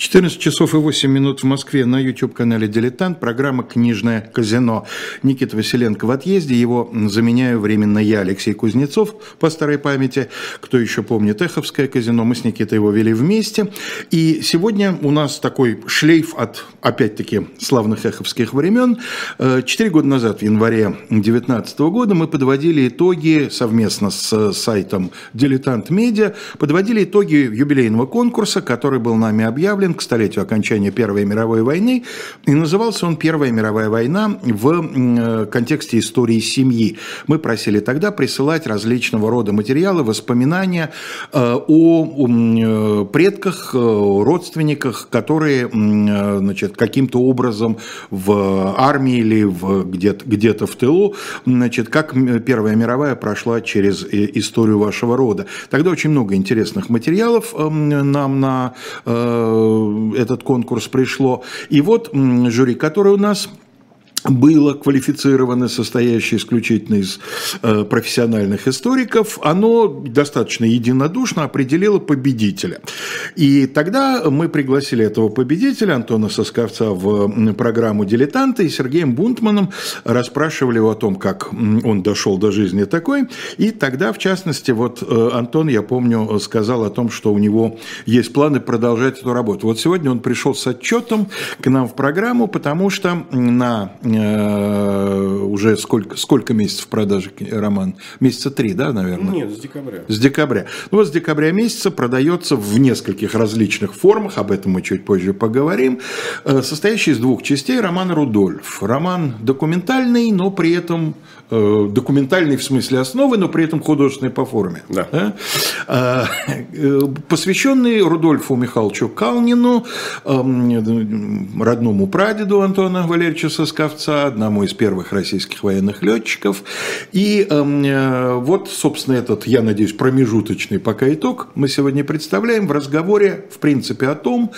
14 часов и 8 минут в Москве на YouTube-канале «Дилетант». Программа «Книжное казино». Никита Василенко в отъезде. Его заменяю временно я, Алексей Кузнецов, по старой памяти. Кто еще помнит Эховское казино? Мы с Никитой его вели вместе. И сегодня у нас такой шлейф от, опять-таки, славных эховских времен. Э, четыре года назад, в январе 2019 года, мы подводили итоги совместно с сайтом «Дилетант Медиа», подводили итоги юбилейного конкурса, который был нами объявлен объявлен к столетию окончания Первой мировой войны, и назывался он «Первая мировая война» в э, контексте истории семьи. Мы просили тогда присылать различного рода материалы, воспоминания э, о э, предках, родственниках, которые значит, каким-то образом в армии или в, где-то, где-то в тылу, значит, как Первая мировая прошла через историю вашего рода. Тогда очень много интересных материалов нам на этот конкурс пришло. И вот жюри, которое у нас было квалифицировано, состоящее исключительно из э, профессиональных историков, оно достаточно единодушно определило победителя. И тогда мы пригласили этого победителя, Антона Сосковца, в программу «Дилетанты», и Сергеем Бунтманом расспрашивали его о том, как он дошел до жизни такой. И тогда, в частности, вот э, Антон, я помню, сказал о том, что у него есть планы продолжать эту работу. Вот сегодня он пришел с отчетом к нам в программу, потому что на уже сколько, сколько месяцев продажи роман? Месяца три, да, наверное? Нет, с декабря. С декабря. Ну вот с декабря месяца продается в нескольких различных формах, об этом мы чуть позже поговорим, э, состоящий из двух частей роман «Рудольф». Роман документальный, но при этом Э, документальный в смысле основы, но при этом художественный по форме. Да. Да? А, э, посвященный Рудольфу Михайловичу Калнину, эм, родному прадеду Антона Валерьевича Сосковца, одному из первых российских военных летчиков. И эм, э, вот, собственно, этот, я надеюсь, промежуточный пока итог мы сегодня представляем в разговоре, в принципе, о том,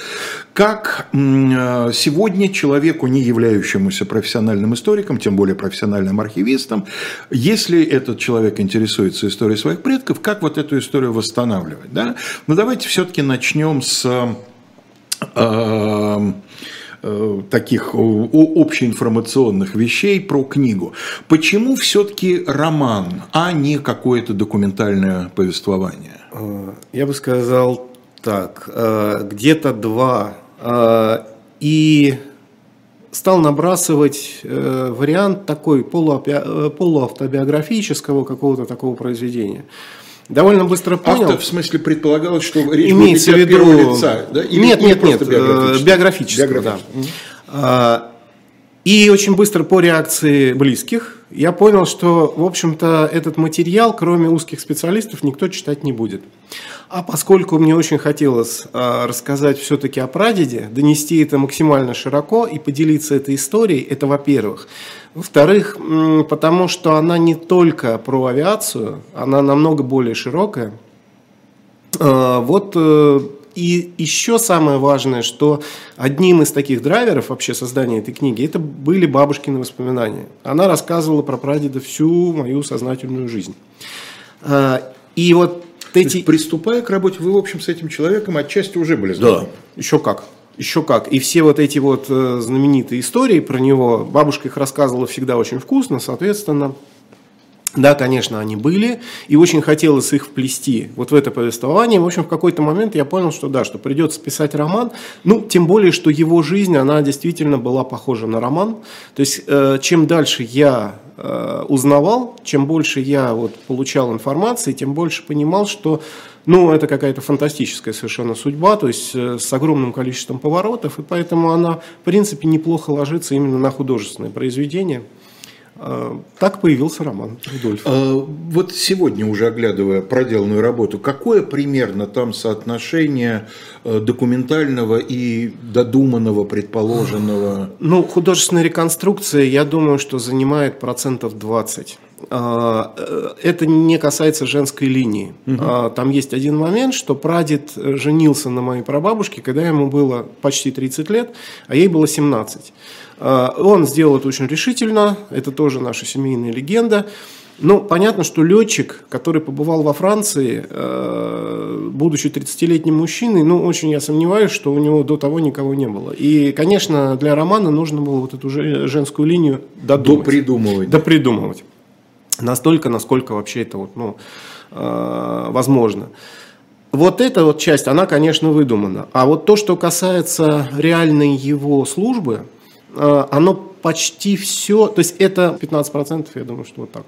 как сегодня человеку, не являющемуся профессиональным историком, тем более профессиональным архивистом, если этот человек интересуется историей своих предков, как вот эту историю восстанавливать? Да? Но давайте все-таки начнем с э, э, таких общеинформационных вещей про книгу. Почему все-таки роман, а не какое-то документальное повествование? Э, я бы сказал так, э, где-то два. Э, и стал набрасывать э, вариант такой полуавто, полуавтобиографического какого-то такого произведения. Довольно быстро понял. Автор, в смысле, предполагалось, что речь Имеется будет в виду... первого лица, да? Или нет, нет, нет, биографического, биографического, биографического. да. И очень быстро по реакции близких я понял, что, в общем-то, этот материал, кроме узких специалистов, никто читать не будет. А поскольку мне очень хотелось э, рассказать все-таки о прадеде, донести это максимально широко и поделиться этой историей, это во-первых. Во-вторых, потому что она не только про авиацию, она намного более широкая. Э, вот э, и еще самое важное, что одним из таких драйверов вообще создания этой книги, это были бабушкины воспоминания. Она рассказывала про прадеда всю мою сознательную жизнь. А, и вот эти... есть, приступая к работе, вы, в общем, с этим человеком отчасти уже были знакомы? Да, еще как. Еще как. И все вот эти вот э, знаменитые истории про него, бабушка их рассказывала всегда очень вкусно, соответственно, да, конечно, они были, и очень хотелось их вплести вот в это повествование. В общем, в какой-то момент я понял, что да, что придется писать роман. Ну, тем более, что его жизнь, она действительно была похожа на роман. То есть, э, чем дальше я э, узнавал, чем больше я вот получал информации, тем больше понимал, что ну, это какая-то фантастическая совершенно судьба, то есть э, с огромным количеством поворотов, и поэтому она, в принципе, неплохо ложится именно на художественное произведение. А, так появился роман Рудольф. А, вот сегодня, уже оглядывая проделанную работу, какое примерно там соотношение э, документального и додуманного, предположенного? Ну, художественная реконструкция, я думаю, что занимает процентов 20. А, э, это не касается женской линии. Угу. Там есть один момент, что прадед женился на моей прабабушке, когда ему было почти 30 лет, а ей было 17. А, он сделал это очень решительно, это тоже наша семейная легенда. Ну, понятно, что летчик, который побывал во Франции, э, будучи 30-летним мужчиной, ну, очень я сомневаюсь, что у него до того никого не было. И, конечно, для романа нужно было вот эту женскую линию додумать. Допридумывать. Допридумывать. Настолько, насколько вообще это вот, ну, э, возможно. Вот эта вот часть, она, конечно, выдумана. А вот то, что касается реальной его службы, э, оно почти все, то есть это 15%, я думаю, что вот так.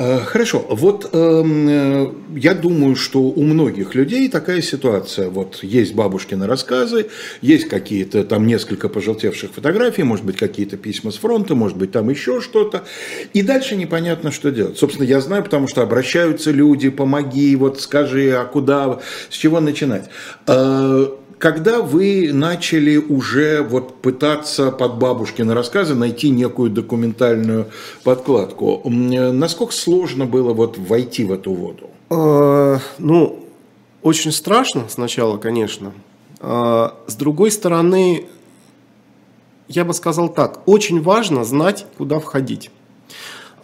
Э, хорошо, вот эм, э, я думаю, что у многих людей такая ситуация. Вот есть бабушкины рассказы, есть какие-то там несколько пожелтевших фотографий, может быть, какие-то письма с фронта, может быть, там еще что-то. И дальше непонятно, что делать. Собственно, я знаю, потому что обращаются люди, помоги, вот скажи, а куда, с чего начинать. Э, когда вы начали уже вот пытаться под бабушкины рассказы найти некую документальную подкладку, насколько сложно было вот войти в эту воду? Э, ну, очень страшно сначала, конечно. Э, с другой стороны, я бы сказал так, очень важно знать, куда входить.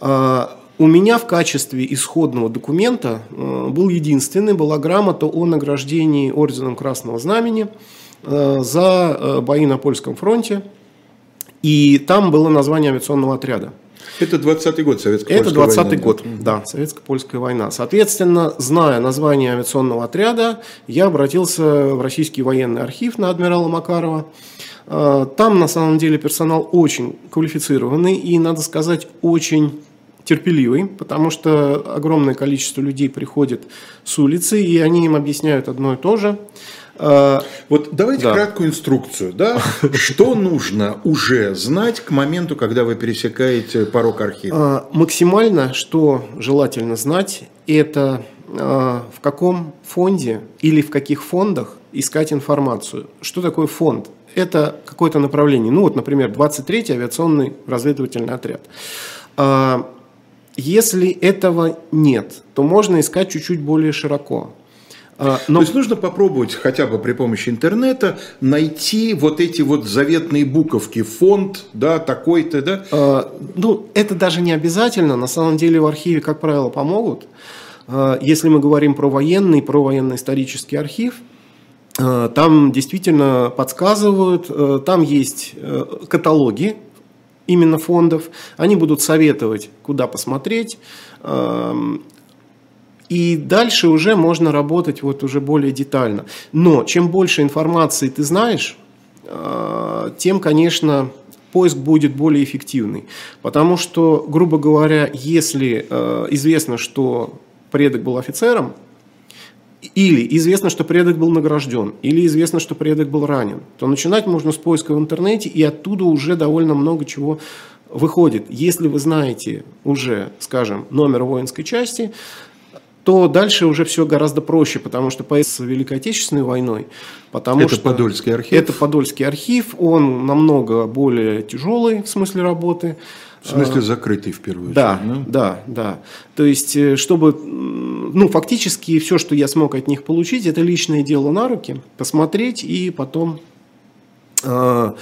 Э, у меня в качестве исходного документа э, был единственный, была грамота о награждении орденом Красного Знамени э, за э, бои на польском фронте. И там было название авиационного отряда. Это 20-й год советско-польская Это 20-й год, да, да советско-польская война. Соответственно, зная название авиационного отряда, я обратился в российский военный архив на адмирала Макарова. Там, на самом деле, персонал очень квалифицированный и, надо сказать, очень терпеливый, потому что огромное количество людей приходит с улицы, и они им объясняют одно и то же. А, вот давайте да. краткую инструкцию, да? Что нужно уже знать к моменту, когда вы пересекаете порог архива? А, максимально, что желательно знать, это а, в каком фонде или в каких фондах искать информацию. Что такое фонд? Это какое-то направление. Ну вот, например, 23-й авиационный разведывательный отряд. Если этого нет, то можно искать чуть-чуть более широко. А, но... То есть нужно попробовать хотя бы при помощи интернета найти вот эти вот заветные буковки, фонд, да, такой-то, да? А, ну, это даже не обязательно. На самом деле в архиве, как правило, помогут. А, если мы говорим про военный, про военно-исторический архив, там действительно подсказывают, там есть э, каталоги именно фондов. Они будут советовать, куда посмотреть. Эм, и дальше уже можно работать вот уже более детально. Но чем больше информации ты знаешь, э, тем, конечно, поиск будет более эффективный. Потому что, грубо говоря, если э, известно, что предок был офицером, или известно, что предок был награжден, или известно, что предок был ранен, то начинать можно с поиска в интернете, и оттуда уже довольно много чего выходит. Если вы знаете уже, скажем, номер воинской части, то дальше уже все гораздо проще, потому что поиск с Великой Отечественной войной, потому это что Подольский архив. Это Подольский архив, он намного более тяжелый в смысле работы. В смысле закрытый в первую очередь? Да, да, да, да. То есть, э, чтобы, ну, фактически все, что я смог от них получить, это личное дело на руки, посмотреть и потом э,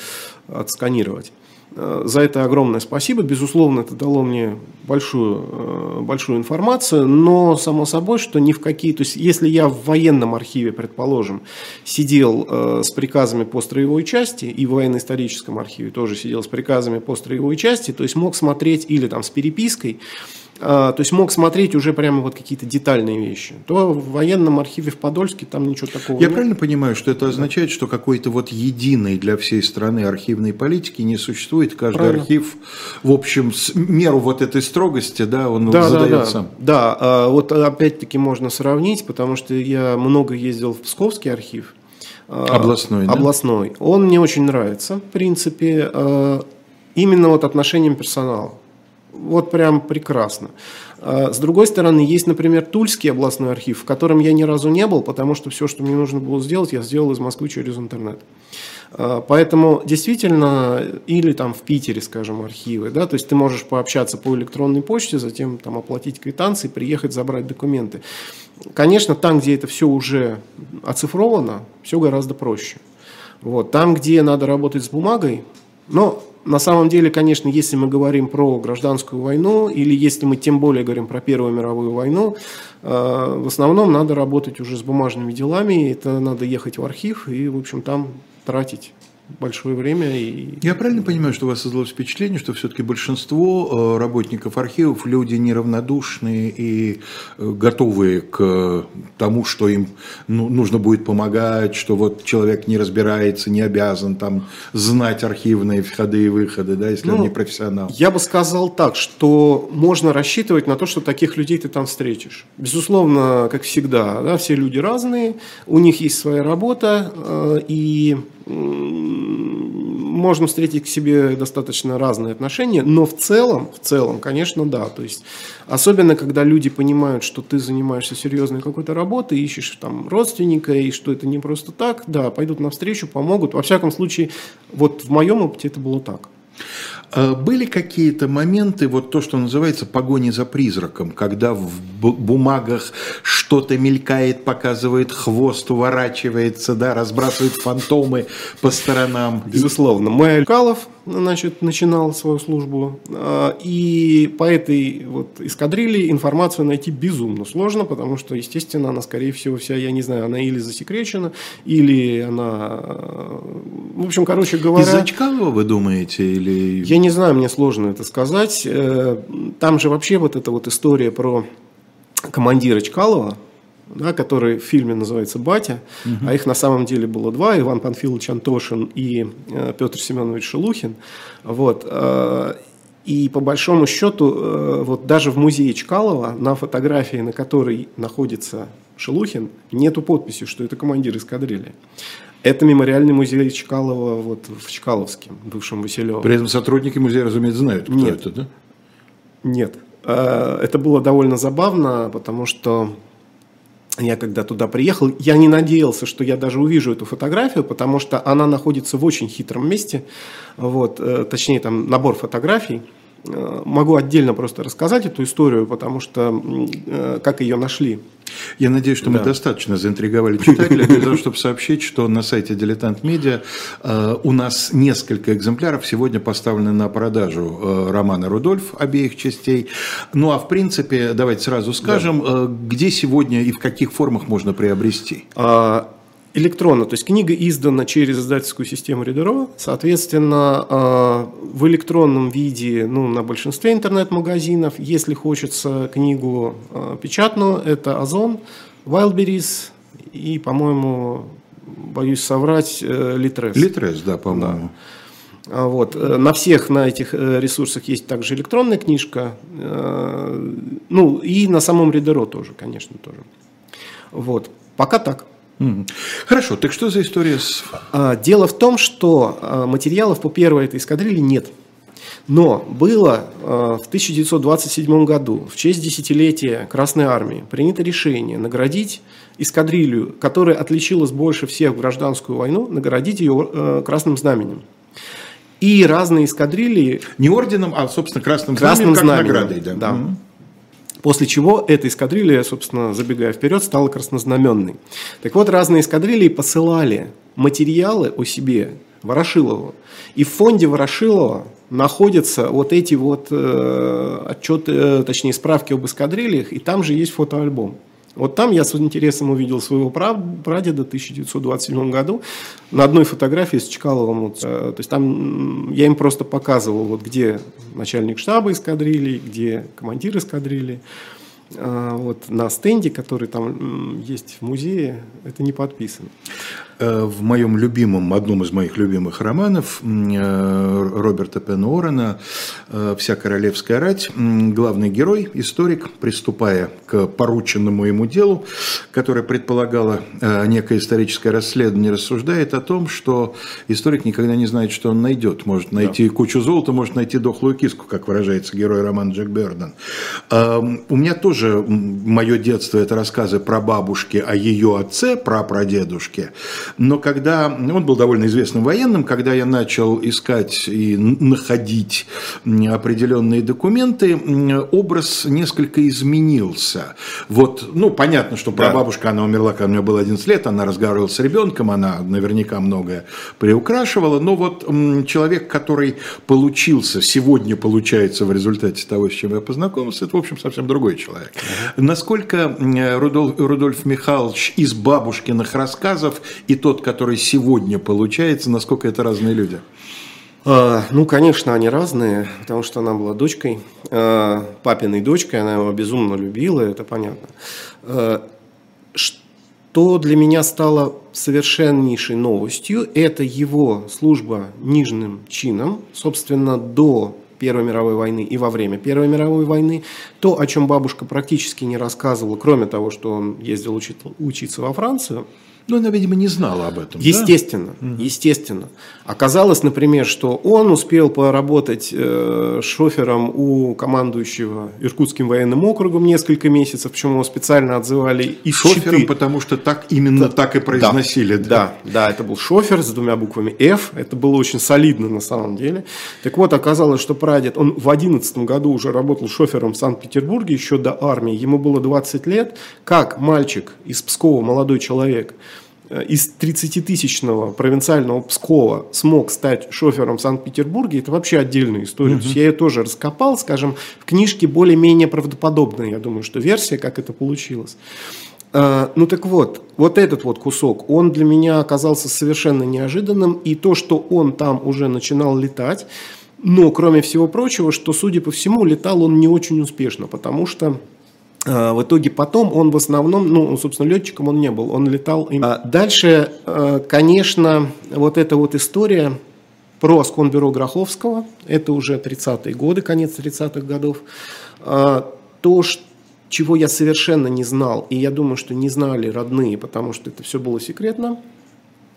отсканировать. Э, за это огромное спасибо. Безусловно, это дало мне большую, э, большую информацию, но само собой, что ни в какие... То есть, если я в военном архиве, предположим, сидел э, с приказами по строевой части, и в военно-историческом архиве тоже сидел с приказами по строевой части, то есть мог смотреть или там с перепиской, то есть мог смотреть уже прямо вот какие-то детальные вещи, то в военном архиве в Подольске там ничего такого Я нет. правильно понимаю, что это означает, что какой-то вот единой для всей страны архивной политики не существует, каждый правильно. архив, в общем, с меру вот этой строгости, да, он да, задает да, да. сам. Да, а вот опять-таки можно сравнить, потому что я много ездил в Псковский архив, а, Областной, да? Областной. Он мне очень нравится, в принципе, именно вот отношением персонала. Вот прям прекрасно. А, с другой стороны, есть, например, Тульский областной архив, в котором я ни разу не был, потому что все, что мне нужно было сделать, я сделал из Москвы через интернет. А, поэтому действительно, или там в Питере, скажем, архивы, да, то есть ты можешь пообщаться по электронной почте, затем там оплатить квитанции, приехать забрать документы. Конечно, там, где это все уже оцифровано, все гораздо проще. Вот. Там, где надо работать с бумагой, но на самом деле, конечно, если мы говорим про гражданскую войну, или если мы тем более говорим про Первую мировую войну, э, в основном надо работать уже с бумажными делами, это надо ехать в архив и, в общем, там тратить большое время. И... Я правильно понимаю, что у вас создалось впечатление, что все-таки большинство э, работников архивов люди неравнодушные и э, готовые к тому, что им ну, нужно будет помогать, что вот человек не разбирается, не обязан там знать архивные входы и выходы, да, если ну, он не профессионал? Я бы сказал так, что можно рассчитывать на то, что таких людей ты там встретишь. Безусловно, как всегда, да, все люди разные, у них есть своя работа, э, и можно встретить к себе достаточно разные отношения, но в целом, в целом, конечно, да. То есть, особенно, когда люди понимают, что ты занимаешься серьезной какой-то работой, ищешь там родственника, и что это не просто так, да, пойдут навстречу, помогут. Во всяком случае, вот в моем опыте это было так. А были какие-то моменты, вот то, что называется погони за призраком, когда в бумагах что-то мелькает, показывает хвост, уворачивается, да, разбрасывает фантомы по сторонам? Безусловно. Мой Калов, значит, начинал свою службу, а, и по этой вот эскадрилье информацию найти безумно сложно, потому что, естественно, она, скорее всего, вся, я не знаю, она или засекречена, или она... В общем, короче говоря... Из-за Чкалова, вы думаете, или... Я не знаю, мне сложно это сказать. Э, там же вообще вот эта вот история про командира Чкалова, да, который в фильме называется «Батя», угу. а их на самом деле было два, Иван Панфилович Антошин и э, Петр Семенович Шелухин. Вот. Э, и по большому счету, вот даже в музее Чкалова на фотографии, на которой находится Шелухин, нету подписи, что это командир эскадрильи. Это мемориальный музей Чкалова вот, в Чкаловске, бывшем Василево. При этом сотрудники музея, разумеется, знают, кто Нет. это, да? Нет. Э, это было довольно забавно, потому что я когда туда приехал, я не надеялся, что я даже увижу эту фотографию, потому что она находится в очень хитром месте, вот, э, точнее там набор фотографий. Э, могу отдельно просто рассказать эту историю, потому что как ее нашли. Я надеюсь, что да. мы достаточно заинтриговали читателя для того, чтобы сообщить, что на сайте Дилетант Медиа э, у нас несколько экземпляров сегодня поставлены на продажу э, романа Рудольф обеих частей. Ну а в принципе, давайте сразу скажем, да. э, где сегодня и в каких формах можно приобрести? А, электронно, то есть книга издана через издательскую систему Reader.ro, соответственно, а, в электронном виде ну, на большинстве интернет-магазинов, если хочется книгу а, печатную, это Озон, Wildberries и, по-моему, боюсь соврать, э, Litres. Litres, да, по-моему. Да. Вот. Э, на всех на этих э, ресурсах есть также электронная книжка, ну и на самом Reader.ro тоже, конечно, тоже. Вот. Пока так. Хорошо, так что за история с... А, дело в том, что а, материалов по первой этой эскадрилье нет. Но было а, в 1927 году, в честь десятилетия Красной Армии, принято решение наградить эскадрилью, которая отличилась больше всех в гражданскую войну, наградить ее Красным Знаменем. И разные эскадрильи... Не орденом, а, собственно, Красным, красным знаменем, как наградой. Да. да. После чего эта эскадрилья, собственно, забегая вперед, стала краснознаменной. Так вот, разные эскадрильи посылали материалы о себе Ворошилову. И в фонде Ворошилова находятся вот эти вот э, отчеты, э, точнее справки об эскадрильях, и там же есть фотоальбом. Вот там я с интересом увидел своего прадеда в 1927 году на одной фотографии с Чкаловым. Э, то есть там я им просто показывал, вот, где начальник штаба эскадрильи, где командир эскадрильи. А, вот, на стенде, который там есть в музее, это не подписано. Э, в моем любимом, одном из моих любимых романов э, Роберта Пен Уоррена э, «Вся королевская рать» главный герой, историк, приступая к порученному ему делу, которое предполагало некое историческое расследование, рассуждает о том, что историк никогда не знает, что он найдет. Может найти да. кучу золота, может найти дохлую киску, как выражается герой романа Джек Берден. У меня тоже мое детство – это рассказы про бабушки о ее отце, про прадедушке. Но когда он был довольно известным военным, когда я начал искать и находить определенные документы, образ несколько изменился. Вот, ну, понятно, что прабабушка, она умерла, когда у нее было 11 лет, она разговаривала с ребенком, она наверняка многое приукрашивала, но вот человек, который получился, сегодня получается в результате того, с чем я познакомился, это, в общем, совсем другой человек. Насколько Рудольф, Рудольф Михайлович из бабушкиных рассказов и тот, который сегодня получается, насколько это разные люди? А, ну, конечно, они разные, потому что она была дочкой, а, папиной дочкой, она его безумно любила, это понятно. А, что для меня стало совершеннейшей новостью, это его служба нижним чином, собственно, до Первой мировой войны и во время Первой мировой войны. То, о чем бабушка практически не рассказывала, кроме того, что он ездил учиться во Францию – но она, видимо, не знала об этом. Естественно, да? естественно. Оказалось, например, что он успел поработать э, шофером у командующего Иркутским военным округом несколько месяцев, почему его специально отзывали и Шофером, потому что так именно да, так и произносили. Да, да, да, это был шофер с двумя буквами F, это было очень солидно на самом деле. Так вот, оказалось, что прадед, он в 11 году уже работал шофером в Санкт-Петербурге, еще до армии, ему было 20 лет, как мальчик из Пскова, молодой человек – из 30-тысячного провинциального Пскова смог стать шофером в Санкт-Петербурге, это вообще отдельная история. Угу. То есть я ее тоже раскопал, скажем, в книжке более-менее правдоподобная, я думаю, что версия, как это получилось. Uh, ну так вот, вот этот вот кусок, он для меня оказался совершенно неожиданным, и то, что он там уже начинал летать, но кроме всего прочего, что, судя по всему, летал он не очень успешно, потому что в итоге потом он в основном, ну, собственно, летчиком он не был, он летал. А дальше, а, конечно, вот эта вот история про Асконбюро Гроховского, это уже 30-е годы, конец 30-х годов, а, то, чего я совершенно не знал, и я думаю, что не знали родные, потому что это все было секретно, а,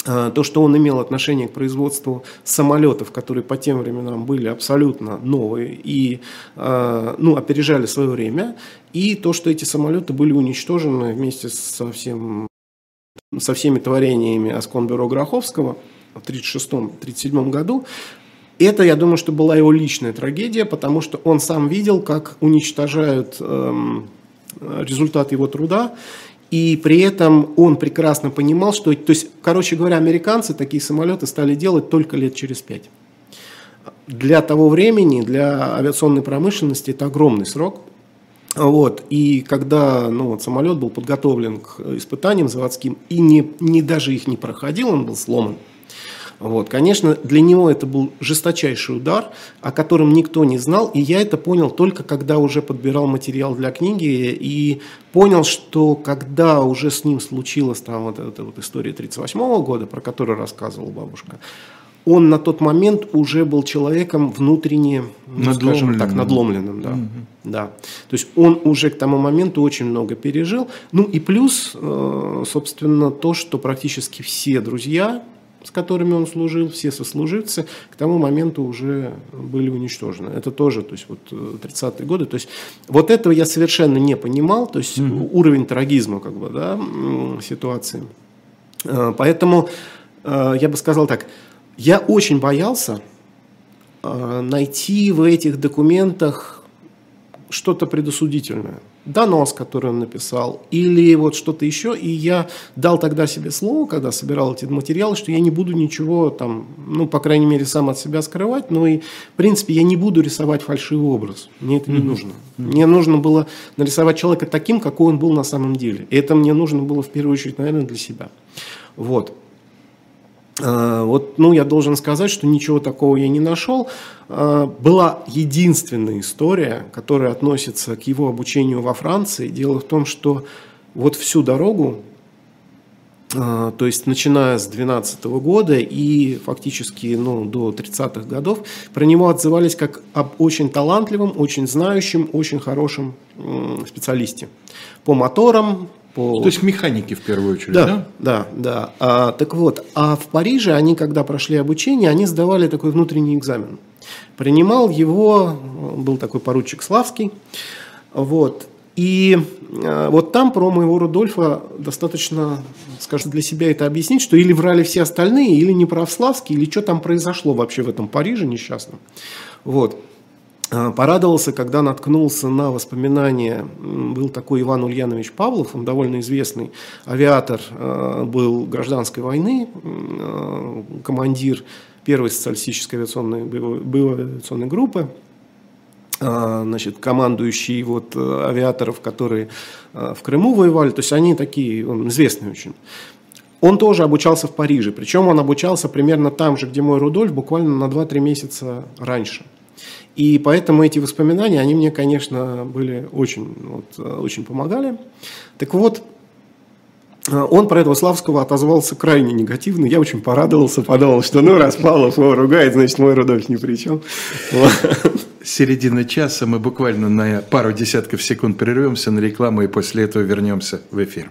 то, что он имел отношение к производству самолетов, которые по тем временам были абсолютно новые и а, ну, опережали свое время, и то, что эти самолеты были уничтожены вместе со, всем, со всеми творениями Асконбюро Гроховского в 1936-1937 году, это, я думаю, что была его личная трагедия, потому что он сам видел, как уничтожают эм, результат его труда, и при этом он прекрасно понимал, что, то есть, короче говоря, американцы такие самолеты стали делать только лет через пять. Для того времени, для авиационной промышленности это огромный срок. Вот. И когда ну, вот, самолет был подготовлен к испытаниям заводским и не, не даже их не проходил, он был сломан, вот, конечно, для него это был жесточайший удар, о котором никто не знал, и я это понял только когда уже подбирал материал для книги и понял, что когда уже с ним случилась там вот эта вот история 1938 года, про которую рассказывала бабушка, он на тот момент уже был человеком внутренне, ну, скажем так, надломленным. Да. Угу. да. То есть он уже к тому моменту очень много пережил. Ну и плюс, э, собственно, то, что практически все друзья с которыми он служил, все сослуживцы, к тому моменту уже были уничтожены. Это тоже, то есть вот 30-е э, годы. То есть вот этого я совершенно не понимал, то есть mm-hmm. уровень трагизма как бы, да, ситуации. Э, поэтому э, я бы сказал так, я очень боялся найти в этих документах что-то предосудительное донос, который он написал, или вот что-то еще. И я дал тогда себе слово, когда собирал эти материалы, что я не буду ничего там, ну, по крайней мере, сам от себя скрывать, но и, в принципе, я не буду рисовать фальшивый образ. Мне это не mm-hmm. нужно. Мне нужно было нарисовать человека таким, какой он был на самом деле. И это мне нужно было в первую очередь, наверное, для себя. Вот. А, вот, ну, я должен сказать, что ничего такого я не нашел. А, была единственная история, которая относится к его обучению во Франции. Дело в том, что вот всю дорогу, а, то есть начиная с 12 года и фактически ну, до 30-х годов, про него отзывались как об очень талантливом, очень знающем, очень хорошем специалисте. По моторам, по... То есть механики в первую очередь, да? Да, да. да. А, так вот, а в Париже они, когда прошли обучение, они сдавали такой внутренний экзамен. Принимал его, был такой поручик Славский, вот, И э, вот там про моего Рудольфа достаточно, скажем, для себя это объяснить, что или врали все остальные, или не православские, или что там произошло вообще в этом Париже несчастном. Вот. Э, порадовался, когда наткнулся на воспоминания, был такой Иван Ульянович Павлов, он довольно известный авиатор, э, был гражданской войны, командир первой социалистической авиационной, боевой авиационной группы, а, значит, командующий вот э, авиаторов, которые в Крыму воевали, то есть они такие, он известный очень. Он тоже обучался в Париже, причем он обучался примерно там же, где мой Рудольф, буквально на 2-3 месяца раньше. И поэтому эти воспоминания, они мне, конечно, были очень, вот, э, очень помогали. Так вот, он про этого Славского отозвался крайне негативно. Я очень порадовался, подумал, что ну раз Павлов его ругает, значит мой Рудольф ни при чем. Середина часа, мы буквально на пару десятков секунд прервемся на рекламу и после этого вернемся в эфир.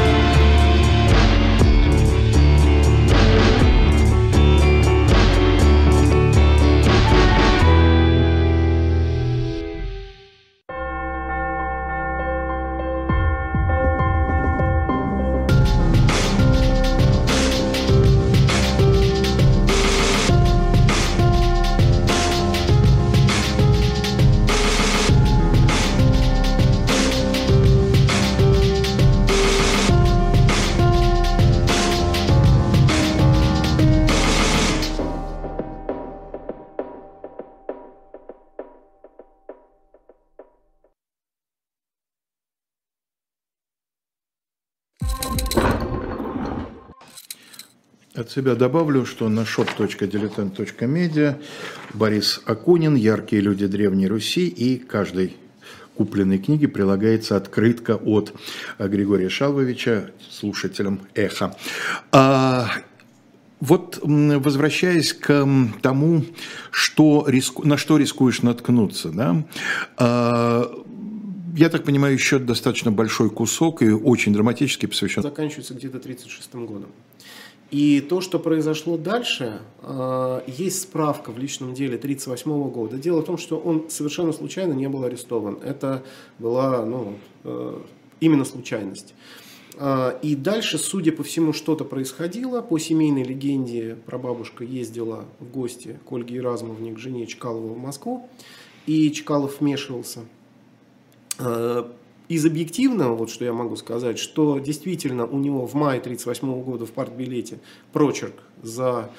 Себя добавлю, что на shop.diletant.media Борис Акунин, «Яркие люди Древней Руси» и каждой купленной книге прилагается открытка от Григория Шалвовича, слушателям «Эхо». А, вот возвращаясь к тому, что риску, на что рискуешь наткнуться, да, а, я так понимаю, еще достаточно большой кусок и очень драматически посвящен. Заканчивается где-то 36 годом. И то, что произошло дальше, э, есть справка в личном деле 1938 года. Дело в том, что он совершенно случайно не был арестован. Это была ну, э, именно случайность. Э, и дальше, судя по всему, что-то происходило. По семейной легенде прабабушка ездила в гости к Ольге Еразмовне, к жене Чкалова в Москву, и Чкалов вмешивался из объективного, вот что я могу сказать, что действительно у него в мае 1938 года в партбилете прочерк за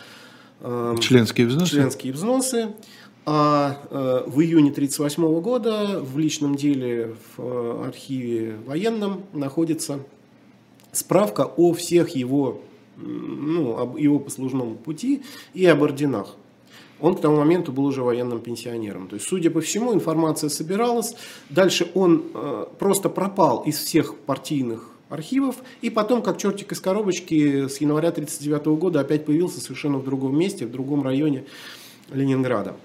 э, членские взносы, членские взносы а э, в июне 1938 года в личном деле в э, архиве военном находится справка о всех его, ну, об его послужном пути и об орденах он к тому моменту был уже военным пенсионером. То есть, судя по всему, информация собиралась. Дальше он э, просто пропал из всех партийных архивов, и потом, как чертик из коробочки, с января 1939 года опять появился совершенно в другом месте, в другом районе Ленинграда.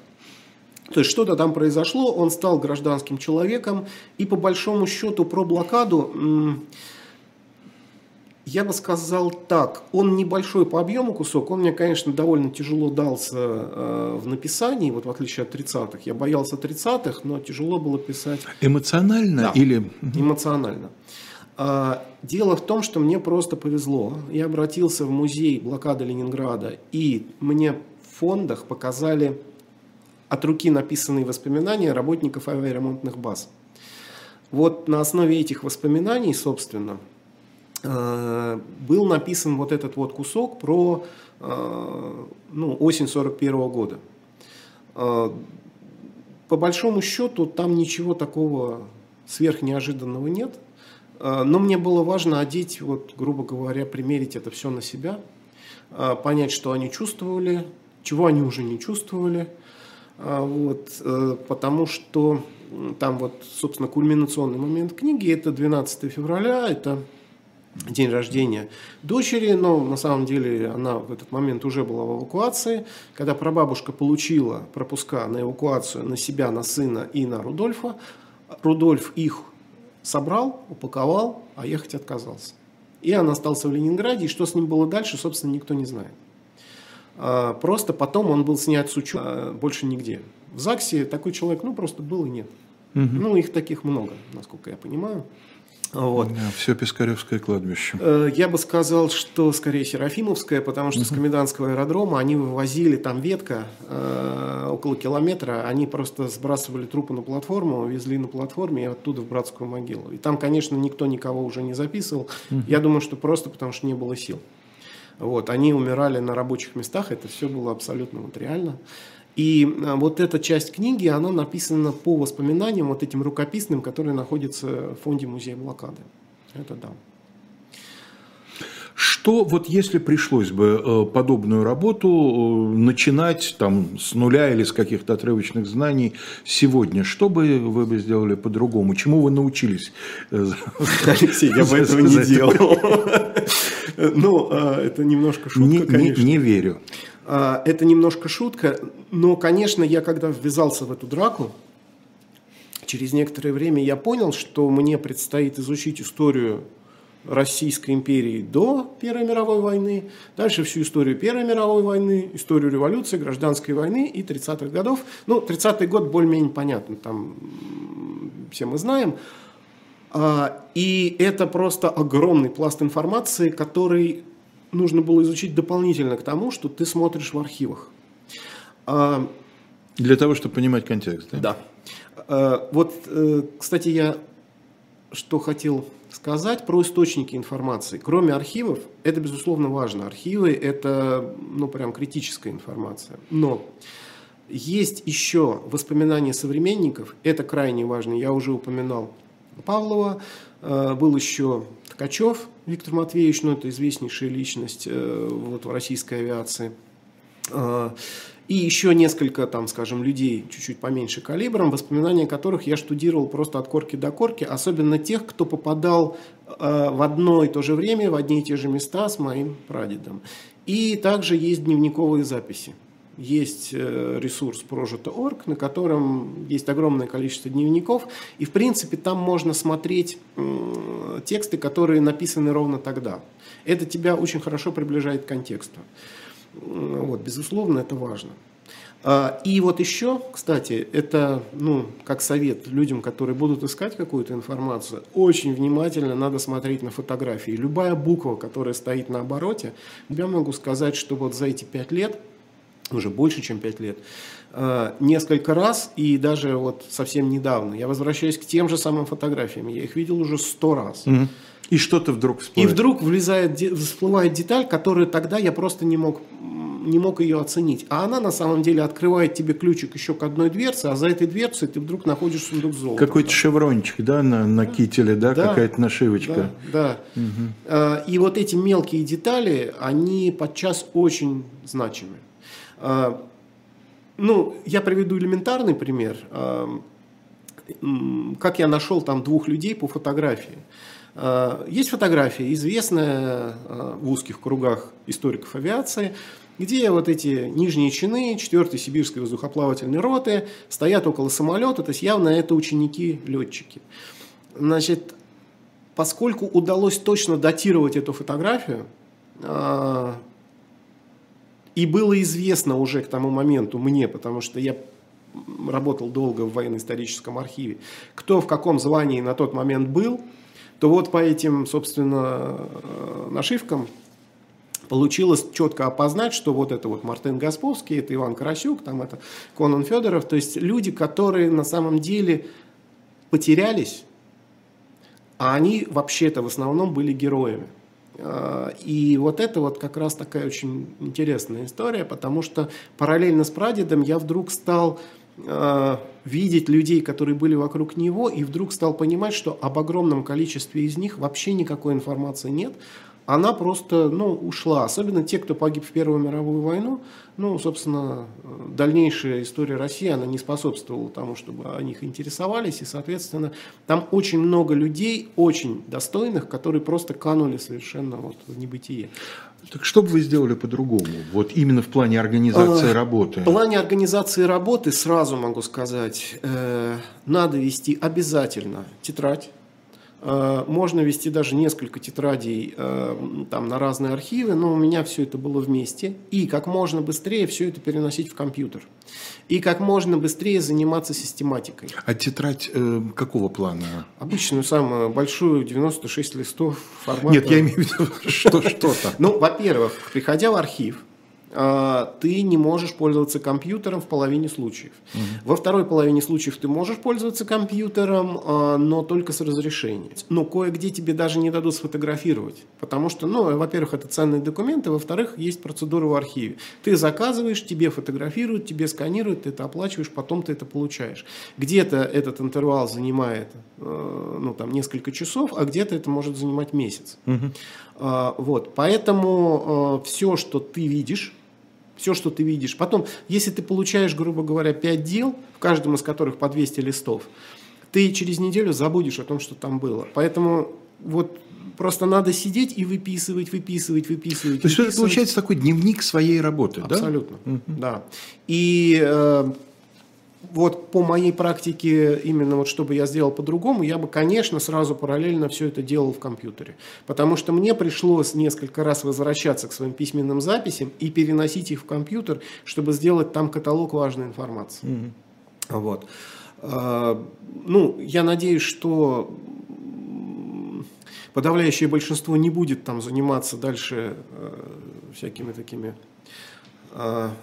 То есть что-то там произошло, он стал гражданским человеком, и по большому счету про блокаду я бы сказал так, он небольшой по объему кусок, он мне, конечно, довольно тяжело дался э, в написании, вот в отличие от 30-х. Я боялся 30-х, но тяжело было писать. Эмоционально да, или? Эмоционально. А, дело в том, что мне просто повезло. Я обратился в музей блокады Ленинграда, и мне в фондах показали от руки написанные воспоминания работников авиаремонтных баз. Вот на основе этих воспоминаний, собственно, был написан вот этот вот кусок про э, ну, осень 41 года. Э, по большому счету там ничего такого сверхнеожиданного нет, но мне было важно одеть, вот, грубо говоря, примерить это все на себя, понять, что они чувствовали, чего они уже не чувствовали, вот, э, потому что там вот, собственно, кульминационный момент книги, это 12 февраля, это день рождения дочери, но на самом деле она в этот момент уже была в эвакуации. Когда прабабушка получила пропуска на эвакуацию на себя, на сына и на Рудольфа, Рудольф их собрал, упаковал, а ехать отказался. И он остался в Ленинграде, и что с ним было дальше, собственно, никто не знает. А, просто потом он был снят с учета а, больше нигде. В ЗАГСе такой человек, ну, просто был и нет. Угу. Ну, их таких много, насколько я понимаю. Вот. Все Пискаревское кладбище. Э, я бы сказал, что скорее Серафимовское, потому что угу. с комендантского аэродрома они вывозили, там ветка э, около километра, они просто сбрасывали трупы на платформу, везли на платформе и оттуда в братскую могилу. И там, конечно, никто никого уже не записывал. Угу. Я думаю, что просто потому что не было сил. Вот, они умирали на рабочих местах, это все было абсолютно вот реально. И а, вот эта часть книги, она написана по воспоминаниям вот этим рукописным, которые находятся в фонде музея блокады. Это да. Что вот если пришлось бы э, подобную работу э, начинать там с нуля или с каких-то отрывочных знаний сегодня, что бы вы бы сделали по-другому? Чему вы научились? Алексей, я бы этого не делал. Ну, а, это немножко шутка, конечно. Не верю. А, это немножко шутка, но, конечно, я когда ввязался в эту драку, через некоторое время я понял, что мне предстоит изучить историю Российской империи до Первой мировой войны, дальше всю историю Первой мировой войны, историю революции, гражданской войны и 30-х годов. Ну, 30-й год более-менее понятно, там все мы знаем. А, и это просто огромный пласт информации, который нужно было изучить дополнительно к тому, что ты смотришь в архивах. А, Для того, чтобы понимать контекст, да? Да. А, вот, э, кстати, я что хотел сказать про источники информации. Кроме архивов, это, безусловно, важно. Архивы – это, ну, прям критическая информация. Но есть еще воспоминания современников, это крайне важно. Я уже упоминал Павлова, э, был еще Ткачев Виктор Матвеевич, ну это известнейшая личность э, вот, в российской авиации. Э, и еще несколько, там, скажем, людей чуть-чуть поменьше калибром, воспоминания которых я штудировал просто от корки до корки, особенно тех, кто попадал в одно и то же время, в одни и те же места с моим прадедом. И также есть дневниковые записи есть э, ресурс прожито.орг, на котором есть огромное количество дневников, и в принципе там можно смотреть тексты, которые написаны ровно тогда. Это тебя очень хорошо приближает к контексту. Вот, безусловно, это важно. А, и вот еще, кстати, это, ну, как совет людям, которые будут искать какую-то информацию, очень внимательно надо смотреть на фотографии. Любая буква, которая стоит на обороте, я могу сказать, что вот за эти пять лет уже больше, чем 5 лет, э, несколько раз, и даже вот совсем недавно, я возвращаюсь к тем же самым фотографиям, я их видел уже сто раз. Угу. И что-то вдруг всплывает. И вдруг влезает, всплывает деталь, которую тогда я просто не мог, не мог ее оценить. А она на самом деле открывает тебе ключик еще к одной дверце, а за этой дверцей ты вдруг находишь сундук золота. Какой-то шеврончик, да, на, на кителе, да, да какая-то нашивочка. Да, да. Угу. И вот эти мелкие детали, они подчас очень значимы. А, ну, я приведу элементарный пример. А, как я нашел там двух людей по фотографии. А, есть фотография, известная в узких кругах историков авиации, где вот эти нижние чины 4-й сибирской воздухоплавательной роты стоят около самолета, то есть явно это ученики-летчики. Значит, поскольку удалось точно датировать эту фотографию, и было известно уже к тому моменту мне, потому что я работал долго в военно-историческом архиве, кто в каком звании на тот момент был, то вот по этим, собственно, э, нашивкам получилось четко опознать, что вот это вот Мартын Госповский, это Иван Карасюк, там это Конан Федоров, то есть люди, которые на самом деле потерялись, а они вообще-то в основном были героями. А, и вот это вот как раз такая очень интересная история, потому что параллельно с прадедом я вдруг стал а, видеть людей, которые были вокруг него, и вдруг стал понимать, что об огромном количестве из них вообще никакой информации нет, она просто ну, ушла. Особенно те, кто погиб в Первую мировую войну, ну, собственно, дальнейшая история России, она не способствовала тому, чтобы о них интересовались, и, соответственно, там очень много людей, очень достойных, которые просто канули совершенно вот в небытие. Так что бы вы сделали по-другому, вот именно в плане организации а, работы? В плане организации работы сразу могу сказать, э, надо вести обязательно тетрадь, Э, можно вести даже несколько тетрадей э, там, на разные архивы, но у меня все это было вместе. И как можно быстрее все это переносить в компьютер. И как можно быстрее заниматься систематикой. А тетрадь э, какого плана? Обычную, самую большую, 96 листов формата. Нет, я имею в виду, что что-то. Ну, во-первых, приходя в архив, ты не можешь пользоваться компьютером в половине случаев. Угу. Во второй половине случаев ты можешь пользоваться компьютером, а, но только с разрешением. Но кое-где тебе даже не дадут сфотографировать, потому что, ну, во-первых, это ценные документы, во-вторых, есть процедура в архиве. Ты заказываешь, тебе фотографируют, тебе сканируют, ты это оплачиваешь, потом ты это получаешь. Где-то этот интервал занимает, э, ну, там, несколько часов, а где-то это может занимать месяц. Угу. Вот, поэтому э, все, что ты видишь, все, что ты видишь. Потом, если ты получаешь, грубо говоря, 5 дел, в каждом из которых по 200 листов, ты через неделю забудешь о том, что там было. Поэтому вот просто надо сидеть и выписывать, выписывать, выписывать. То есть это получается такой дневник своей работы, Абсолютно, да? Абсолютно, да. И э, вот по моей практике, именно вот чтобы я сделал по-другому, я бы, конечно, сразу параллельно все это делал в компьютере. Потому что мне пришлось несколько раз возвращаться к своим письменным записям и переносить их в компьютер, чтобы сделать там каталог важной информации. Mm-hmm. Вот. А, ну, я надеюсь, что подавляющее большинство не будет там заниматься дальше э, всякими такими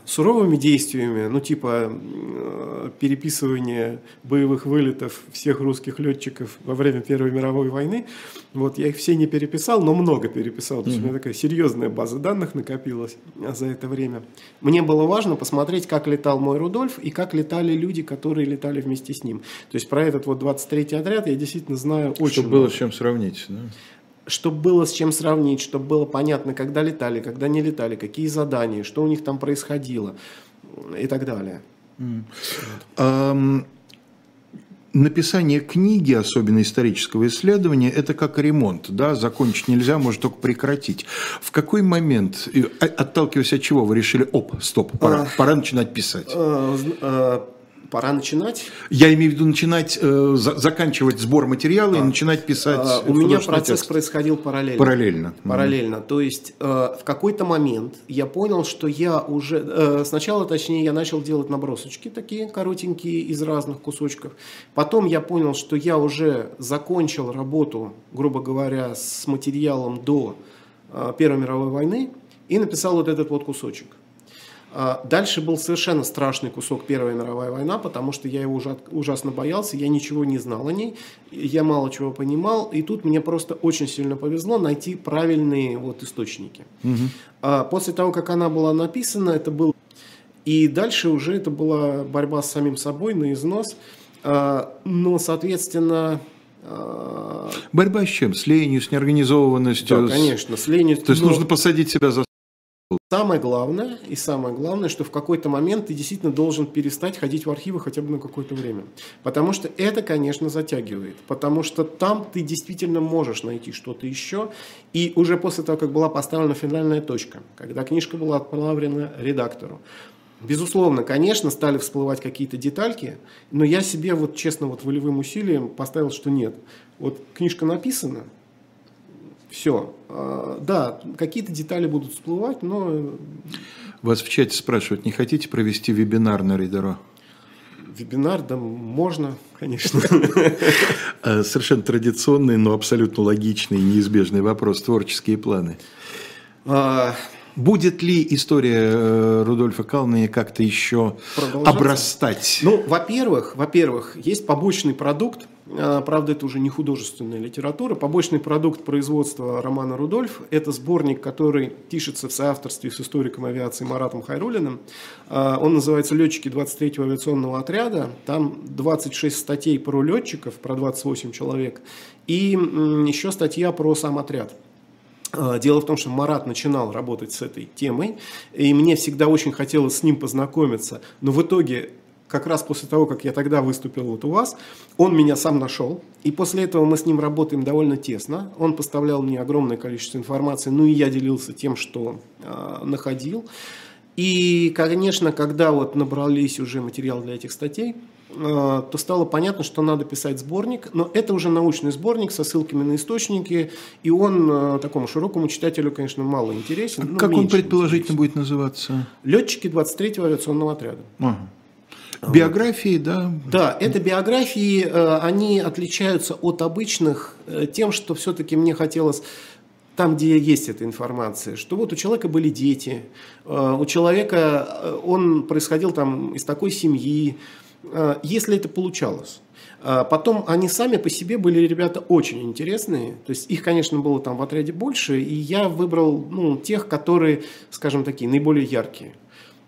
суровыми действиями, ну типа э, переписывания боевых вылетов всех русских летчиков во время Первой мировой войны, вот я их все не переписал, но много переписал, потому что у меня такая серьезная база данных накопилась за это время. Мне было важно посмотреть, как летал мой Рудольф и как летали люди, которые летали вместе с ним. То есть про этот вот 23-й отряд я действительно знаю очень Чтобы много. было с чем сравнить, да? Чтобы было с чем сравнить, чтобы было понятно, когда летали, когда не летали, какие задания, что у них там происходило и так далее. Mm. Um, написание книги, особенно исторического исследования, это как ремонт, да, закончить нельзя, может только прекратить. В какой момент, отталкиваясь от чего, вы решили, оп, стоп, пора, uh, пора начинать писать? Uh, uh, пора начинать. Я имею в виду начинать, э, за, заканчивать сбор материала а, и начинать писать. А, у меня процесс текст. происходил параллельно. Параллельно. Параллельно. Mm. То есть э, в какой-то момент я понял, что я уже... Э, сначала, точнее, я начал делать набросочки такие коротенькие из разных кусочков. Потом я понял, что я уже закончил работу, грубо говоря, с материалом до э, Первой мировой войны и написал вот этот вот кусочек. А, дальше был совершенно страшный кусок Первая мировая война, потому что я его ужасно боялся, я ничего не знал о ней, я мало чего понимал, и тут мне просто очень сильно повезло найти правильные вот источники. Угу. После того, как она была написана, это был... И дальше уже это была борьба с самим собой на износ, а, но, соответственно, Борьба с чем? С ленью, с неорганизованностью? Да, конечно, с ленью. То есть но... нужно посадить себя за Самое главное, и самое главное, что в какой-то момент ты действительно должен перестать ходить в архивы хотя бы на какое-то время. Потому что это, конечно, затягивает. Потому что там ты действительно можешь найти что-то еще. И уже после того, как была поставлена финальная точка, когда книжка была отправлена редактору, Безусловно, конечно, стали всплывать какие-то детальки, но я себе вот честно вот волевым усилием поставил, что нет. Вот книжка написана, все. А, да, какие-то детали будут всплывать, но... Вас в чате спрашивают, не хотите провести вебинар на Ридеро? Вебинар, да, можно, конечно. А, совершенно традиционный, но абсолютно логичный и неизбежный вопрос. Творческие планы. А, Будет ли история э, Рудольфа Калнина как-то еще обрастать? Ну, во-первых, во-первых, есть побочный продукт, правда, это уже не художественная литература. Побочный продукт производства романа «Рудольф» – это сборник, который пишется в соавторстве с историком авиации Маратом Хайрулиным. А, он называется «Летчики 23-го авиационного отряда». Там 26 статей про летчиков, про 28 человек, и еще статья про сам отряд. А, дело в том, что Марат начинал работать с этой темой, и мне всегда очень хотелось с ним познакомиться, но в итоге как раз после того, как я тогда выступил вот у вас, он меня сам нашел, и после этого мы с ним работаем довольно тесно. Он поставлял мне огромное количество информации, ну и я делился тем, что э, находил. И, конечно, когда вот набрались уже материал для этих статей, Э, то стало понятно, что надо писать сборник, но это уже научный сборник со ссылками на источники, и он э, такому широкому читателю, конечно, мало интересен. А как он предположительно интересен. будет называться? Летчики 23-го авиационного отряда. Ага. Биографии, да? Да, это биографии, э, они отличаются от обычных тем, что все-таки мне хотелось там, где есть эта информация, что вот у человека были дети, у человека он происходил там из такой семьи, Э, если это получалось. Э, потом они сами по себе были ребята очень интересные. То есть их, конечно, было там в отряде больше, и я выбрал ну, тех, которые, скажем такие, наиболее яркие.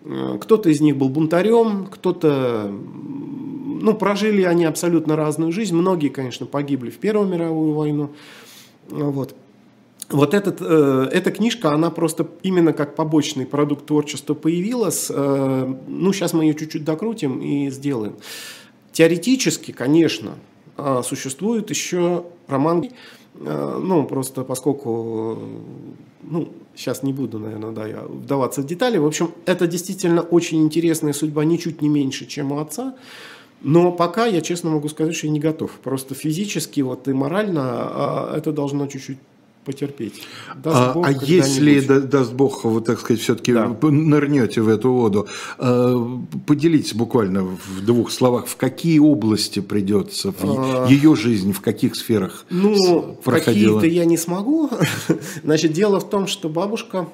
Э, кто-то из них был бунтарем, кто-то... Ну, прожили они абсолютно разную жизнь. Многие, конечно, погибли в Первую мировую войну. Вот вот этот, э, эта книжка, она просто именно как побочный продукт творчества появилась. Э, ну, сейчас мы ее чуть-чуть докрутим и сделаем. Теоретически, конечно, э, существует еще роман, э, ну, просто поскольку, ну, сейчас не буду, наверное, да, я вдаваться в детали. В общем, это действительно очень интересная судьба, ничуть не меньше, чем у отца. Но пока я честно могу сказать, что я не готов. Просто физически вот и морально а, это должно чуть-чуть потерпеть. Даст а, Бог, а если, да, даст Бог, вы, так сказать, все-таки да. нырнете в эту воду, э, поделитесь буквально в двух словах, в какие области придется, в а... ее жизнь, в каких сферах ну, проходила? какие-то я не смогу. Значит, дело в том, что бабушка,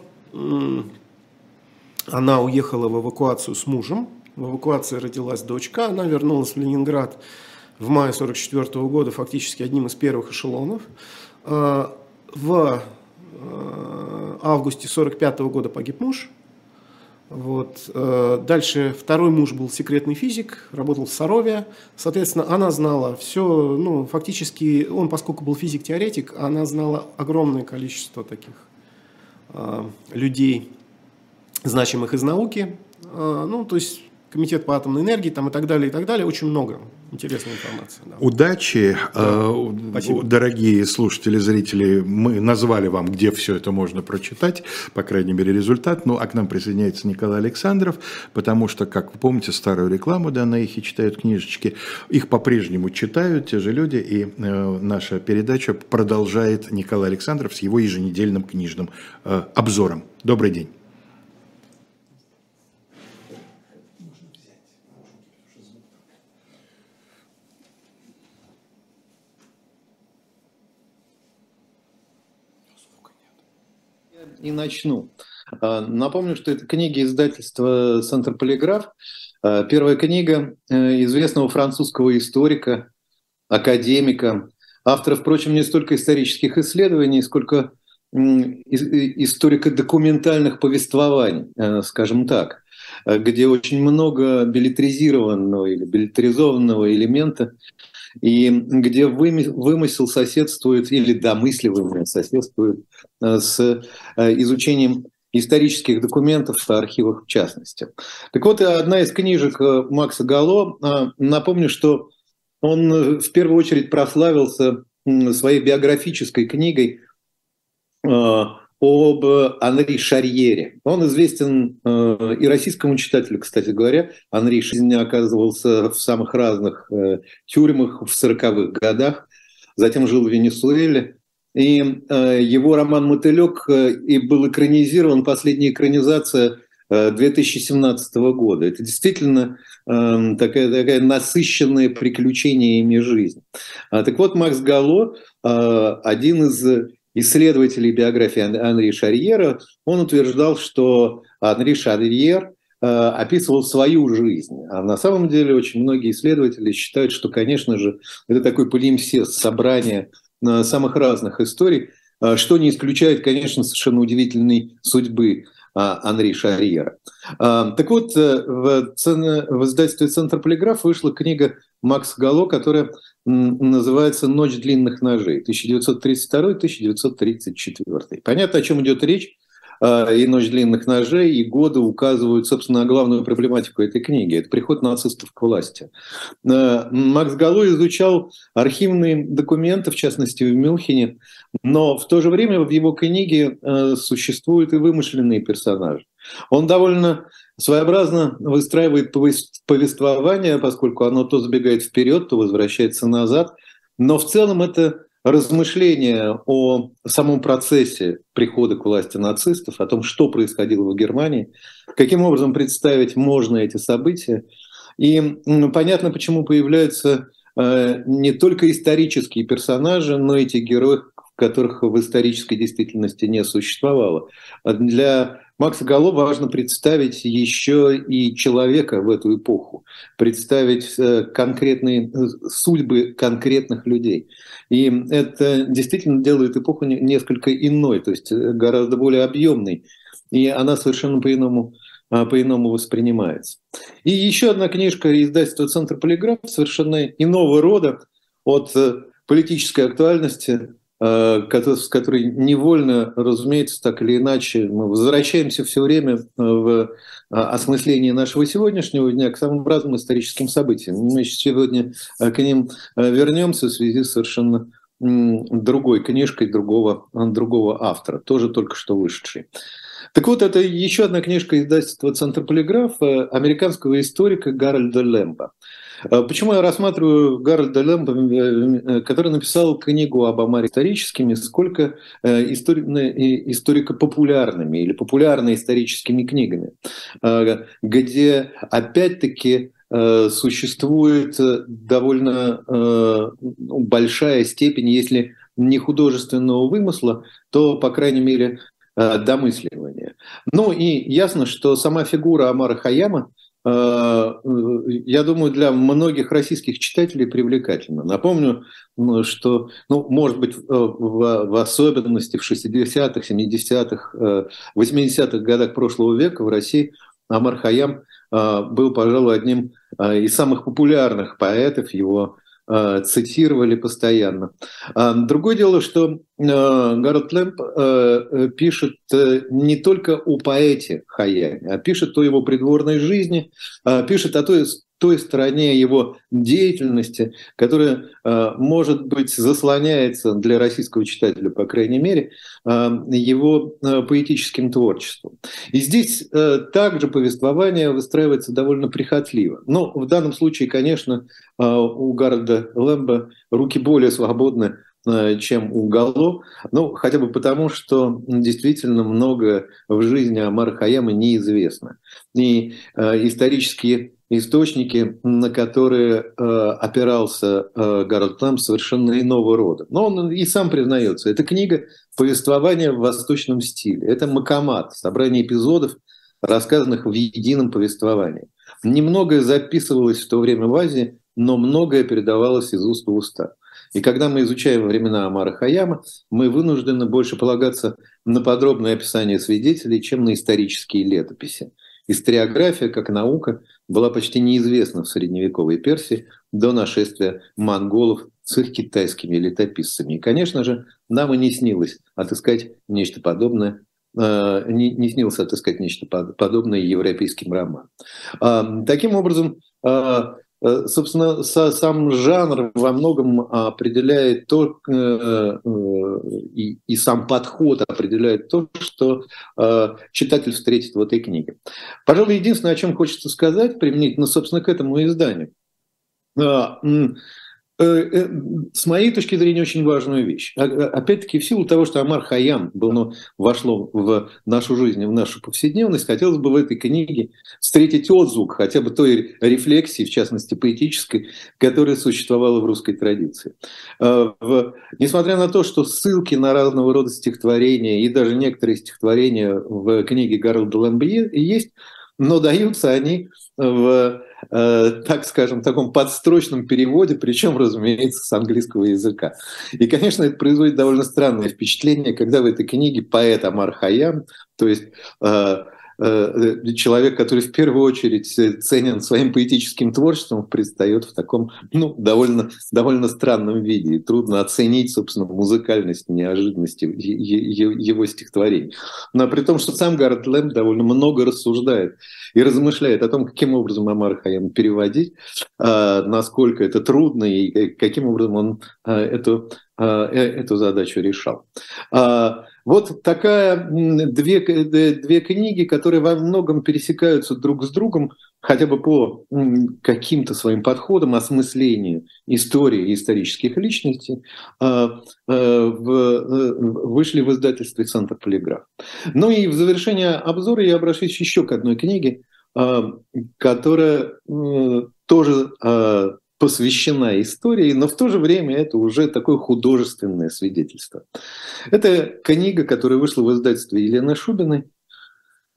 она уехала в эвакуацию с мужем, в эвакуации родилась дочка, она вернулась в Ленинград в мае 1944 года фактически одним из первых эшелонов. В э, августе 45 года погиб муж. Вот. Э, дальше второй муж был секретный физик, работал в Сарове. Соответственно, она знала все, ну, фактически, он, поскольку был физик-теоретик, она знала огромное количество таких э, людей, значимых из науки. Ну, то есть комитет по атомной энергии там, и так далее, и так далее. Очень много интересной информации. Да. Удачи, да. э, дорогие слушатели, зрители. Мы назвали вам, где все это можно прочитать, по крайней мере, результат. Ну, а к нам присоединяется Николай Александров, потому что, как вы помните, старую рекламу, да, на их и читают книжечки. Их по-прежнему читают те же люди, и э, наша передача продолжает Николай Александров с его еженедельным книжным э, обзором. Добрый день. И начну. А, напомню, что это книги издательства «Центр Полиграф». А, первая книга э, известного французского историка, академика, автора, впрочем, не столько исторических исследований, сколько историко-документальных повествований, э, скажем так, где очень много билетризированного или билетризованного элемента, и где вымысел соседствует или домысливание соседствует э, с э, изучением исторических документов в архивах в частности. Так вот, одна из книжек э, Макса Гало, напомню, что он в первую очередь прославился своей биографической книгой об Анри Шарьере. Он известен э, и российскому читателю, кстати говоря. Анри Шарьер оказывался в самых разных э, тюрьмах в 40-х годах, затем жил в Венесуэле. И э, его роман «Мотылек» э, и был экранизирован, последняя экранизация 2017 э, года. Это действительно э, такая, такая насыщенная приключениями жизнь. А, так вот, Макс Гало, э, один из исследователей биографии Анри Шарьера, он утверждал, что Анри Шарьер э, описывал свою жизнь. А на самом деле очень многие исследователи считают, что, конечно же, это такой полимсест, собрание э, самых разных историй, э, что не исключает, конечно, совершенно удивительной судьбы Анри Шарьера. Так вот, в, в издательстве «Центр полиграф» вышла книга Макса Гало, которая называется «Ночь длинных ножей» 1932-1934. Понятно, о чем идет речь. А, и «Ночь длинных ножей», и годы указывают, собственно, на главную проблематику этой книги. Это приход нацистов к власти. А, Макс Галло изучал архивные документы, в частности, в Мюнхене, но в то же время в его книге а, существуют и вымышленные персонажи. Он довольно своеобразно выстраивает повествование, поскольку оно то забегает вперед, то возвращается назад. Но в целом это размышления о самом процессе прихода к власти нацистов, о том, что происходило в Германии, каким образом представить можно эти события. И понятно, почему появляются э, не только исторические персонажи, но и те герои, которых в исторической действительности не существовало. Для Макса Гало важно представить еще и человека в эту эпоху, представить э, конкретные э, судьбы конкретных людей. И это действительно делает эпоху несколько иной, то есть э, гораздо более объемной. И она совершенно по-иному по-иному воспринимается. И еще одна книжка издательства «Центр полиграф» совершенно иного рода от политической актуальности с которой невольно, разумеется, так или иначе, мы возвращаемся все время э, в э, осмыслении нашего сегодняшнего дня к самым разным историческим событиям. Мы сегодня к ним вернемся в связи с совершенно другой книжкой другого, другого автора, тоже только что вышедшей. Так вот, это еще одна книжка издательства «Центр полиграф» американского историка Гарольда Лэмба. А почему я рассматриваю Гарольда Лэмпа, э, который написал книгу об Амаре историческими, сколько э, историко-популярными или популярно-историческими книгами, а, где опять-таки э, существует довольно ну, большая степень, если не художественного вымысла, то, по крайней мере, домысливания. Ну и ясно, что сама фигура Амара Хаяма – Э, я думаю, для многих российских читателей привлекательно. Напомню, что, ну, может быть, в, особенности в 60-х, 70-х, 80-х годах прошлого века в России Амар Хаям э, был, пожалуй, одним э, из самых популярных поэтов. Его Э, цитировали постоянно. А, другое дело, что э, Гарольд Лэмп э, пишет не только о поэте Хаяме, а пишет о его придворной жизни, пишет о той той стороне его деятельности, которая, э, может быть, заслоняется для российского читателя, по крайней мере, э, его э, поэтическим творчеством. И здесь также повествование выстраивается довольно прихотливо. Но в данном случае, конечно, у Гарольда Лэмба руки более свободны чем у Гало, ну, хотя бы потому, что действительно много в жизни Амара Хаяма неизвестно. И э, исторические источники, на которые э, опирался э, Гарольд Ламп, совершенно иного рода. Но он и сам признается, это книга повествования в восточном стиле. Это макамат, собрание эпизодов, рассказанных в едином повествовании. Немногое записывалось в то время в Азии, но многое передавалось из уст в уста. И когда мы изучаем времена Амара Хаяма, мы вынуждены больше полагаться на подробное описание свидетелей, чем на исторические летописи. Историография, как наука, была почти неизвестна в средневековой Персии до нашествия монголов с их китайскими летописцами. И, конечно же, нам и не снилось отыскать нечто подобное э, не, не снилось отыскать нечто подобное европейским романам. А, таким образом, Э, собственно, сам жанр во многом определяет то, э, э, и, и сам подход определяет то, что читатель встретит в этой книге. Пожалуй, единственное, о чем хочется сказать, применительно, собственно, к этому изданию. Э, э, с моей точки зрения, очень важную вещь. А, а, опять-таки, в силу того, что Амар Хаям было, ну, вошло в нашу жизнь, в нашу повседневность, хотелось бы в этой книге встретить отзвук хотя бы той рефлексии, в частности, поэтической, которая существовала в русской традиции. В, несмотря на то, что ссылки на разного рода стихотворения и даже некоторые стихотворения в книге Гарольда Ламбье есть, но даются они в, э, так скажем, таком подстрочном переводе, причем, разумеется, с английского языка. И, конечно, это производит довольно странное впечатление, когда в этой книге поэт Амар Хайям, то есть э, Э, э, человек, который в первую очередь ценен своим поэтическим творчеством, предстает в таком ну, довольно, довольно странном виде. И трудно оценить, собственно, музыкальность, неожиданность его стихотворений. Но при том, что сам Гаррет Лэм довольно много рассуждает и размышляет о том, каким образом Амар Хайям переводить, а, насколько это трудно и каким образом он а, эту, а, э, эту задачу решал. Вот такая две, две книги, которые во многом пересекаются друг с другом, хотя бы по каким-то своим подходам, осмыслению истории и исторических личностей, а, а, э, вышли в издательстве «Центр Полиграф». Ну и в завершение обзора я обращусь еще к одной книге, а, которая тоже посвящена истории, но в то же время это уже такое художественное свидетельство. Это книга, которая вышла в издательстве Елены Шубиной,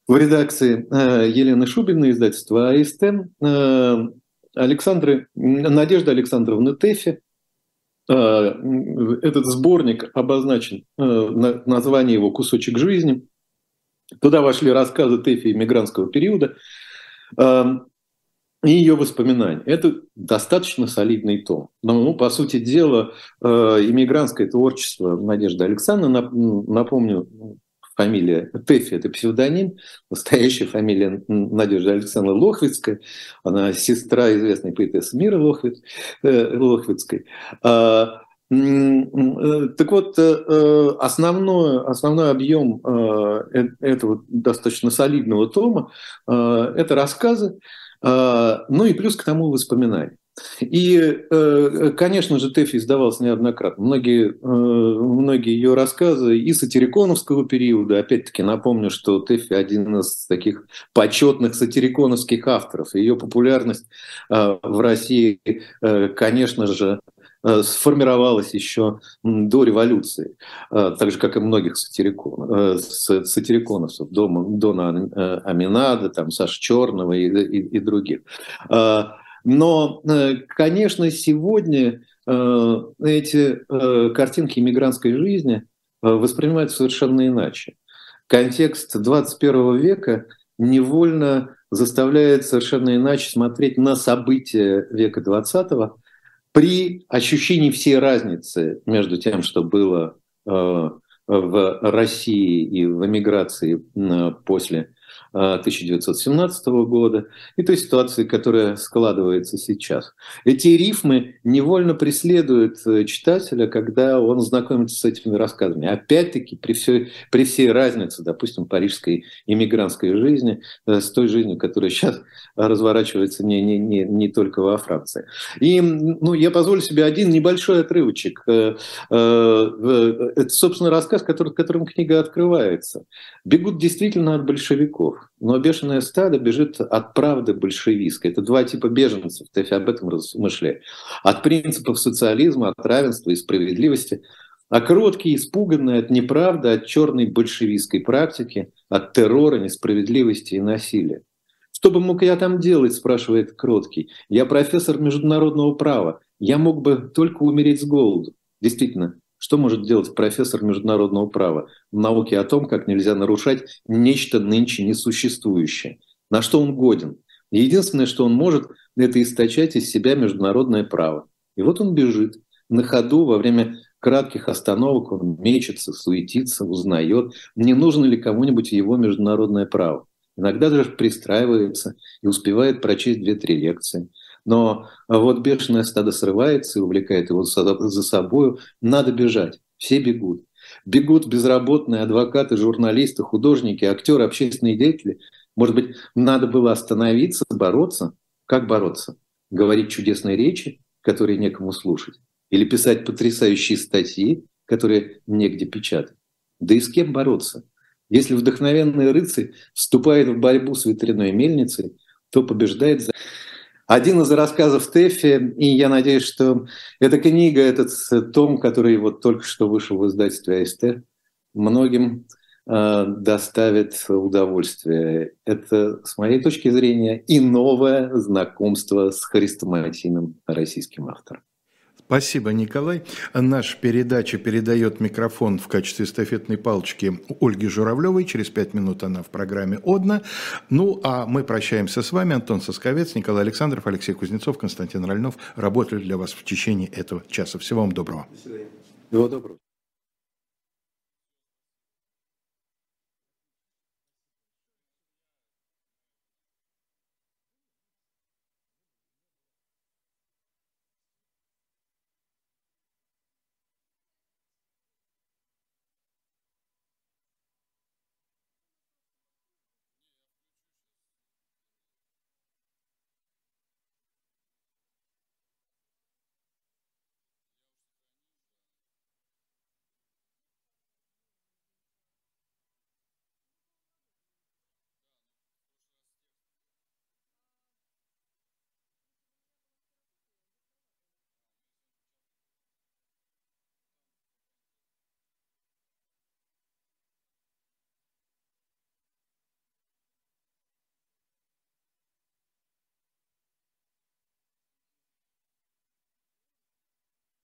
в редакции э, Елены Шубиной, издательства АСТ, э, Александры, Надежда Александровна Тэфи. Э, этот сборник обозначен, название его «Кусочек жизни». Туда вошли рассказы Тэфи иммигрантского периода и ее воспоминания. Это достаточно солидный том. Но, ну, по сути дела, э, иммигрантское творчество Надежды Александровны, напомню, фамилия Тэфи – это псевдоним, настоящая фамилия Надежды Александровны Лохвицкая, она сестра известной поэтессы мира Лохвиц, э, Лохвицкой. А, э, так вот, основной, основной объем этого достаточно солидного тома – это рассказы, ну и плюс к тому воспоминания. И, э, конечно же, Тэфи издавался неоднократно. Многие, э, многие ее рассказы и сатириконовского периода, опять-таки напомню, что Тэфи один из таких почетных сатириконовских авторов. Ее популярность э, в России, конечно же, Э, сформировалась еще до революции, э, так же, как и многих сатирикон, э, сатириконовцев, Дона Аминада, там, Саши Черного и, и, и других. Но, конечно, сегодня эти картинки иммигрантской жизни воспринимаются совершенно иначе. Контекст 21 века невольно заставляет совершенно иначе смотреть на события века 20 при ощущении всей разницы между тем, что было э, в России и в эмиграции э, после 1917 года и той ситуации, которая складывается сейчас. Эти рифмы невольно преследуют э, читателя, когда он знакомится с этими рассказами. Опять-таки, при всей, при всей разнице, допустим, парижской иммигрантской жизни э, с той жизнью, которая сейчас разворачивается не, не, не, не только во Франции. И ну, я позволю себе один небольшой отрывочек. Э, это, собственно, рассказ, который, которым книга открывается. «Бегут действительно от большевиков. Но бешеное стадо бежит от правды большевистской. Это два типа беженцев, Тэфи об этом размышляет. От принципов социализма, от равенства и справедливости, а кроткие, испуганные от неправды, от черной большевистской практики, от террора, несправедливости и насилия. Что бы мог я там делать, спрашивает Кроткий. Я профессор международного права. Я мог бы только умереть с голоду. Действительно, что может делать профессор международного права в науке о том, как нельзя нарушать нечто нынче несуществующее? На что он годен? Единственное, что он может, это источать из себя международное право. И вот он бежит на ходу во время кратких остановок, он мечется, суетится, узнает, не нужно ли кому-нибудь его международное право. Иногда даже пристраивается и успевает прочесть две-три лекции – но вот бешеное стадо срывается и увлекает его за собой. Надо бежать. Все бегут. Бегут безработные адвокаты, журналисты, художники, актеры, общественные деятели. Может быть, надо было остановиться, бороться? Как бороться? Говорить чудесные речи, которые некому слушать? Или писать потрясающие статьи, которые негде печатать? Да и с кем бороться? Если вдохновенный рыцарь вступает в борьбу с ветряной мельницей, то побеждает за... Один из рассказов Тэффи, и я надеюсь, что эта книга, этот том, который вот только что вышел в издательстве АСТ, многим доставит удовольствие. Это, с моей точки зрения, и новое знакомство с хрестоматийным российским автором. Спасибо, Николай. Наша передача передает микрофон в качестве эстафетной палочки Ольге Журавлевой. Через пять минут она в программе «Одна». Ну, а мы прощаемся с вами. Антон Сосковец, Николай Александров, Алексей Кузнецов, Константин Рольнов работали для вас в течение этого часа. Всего вам доброго. До свидания. Всего доброго.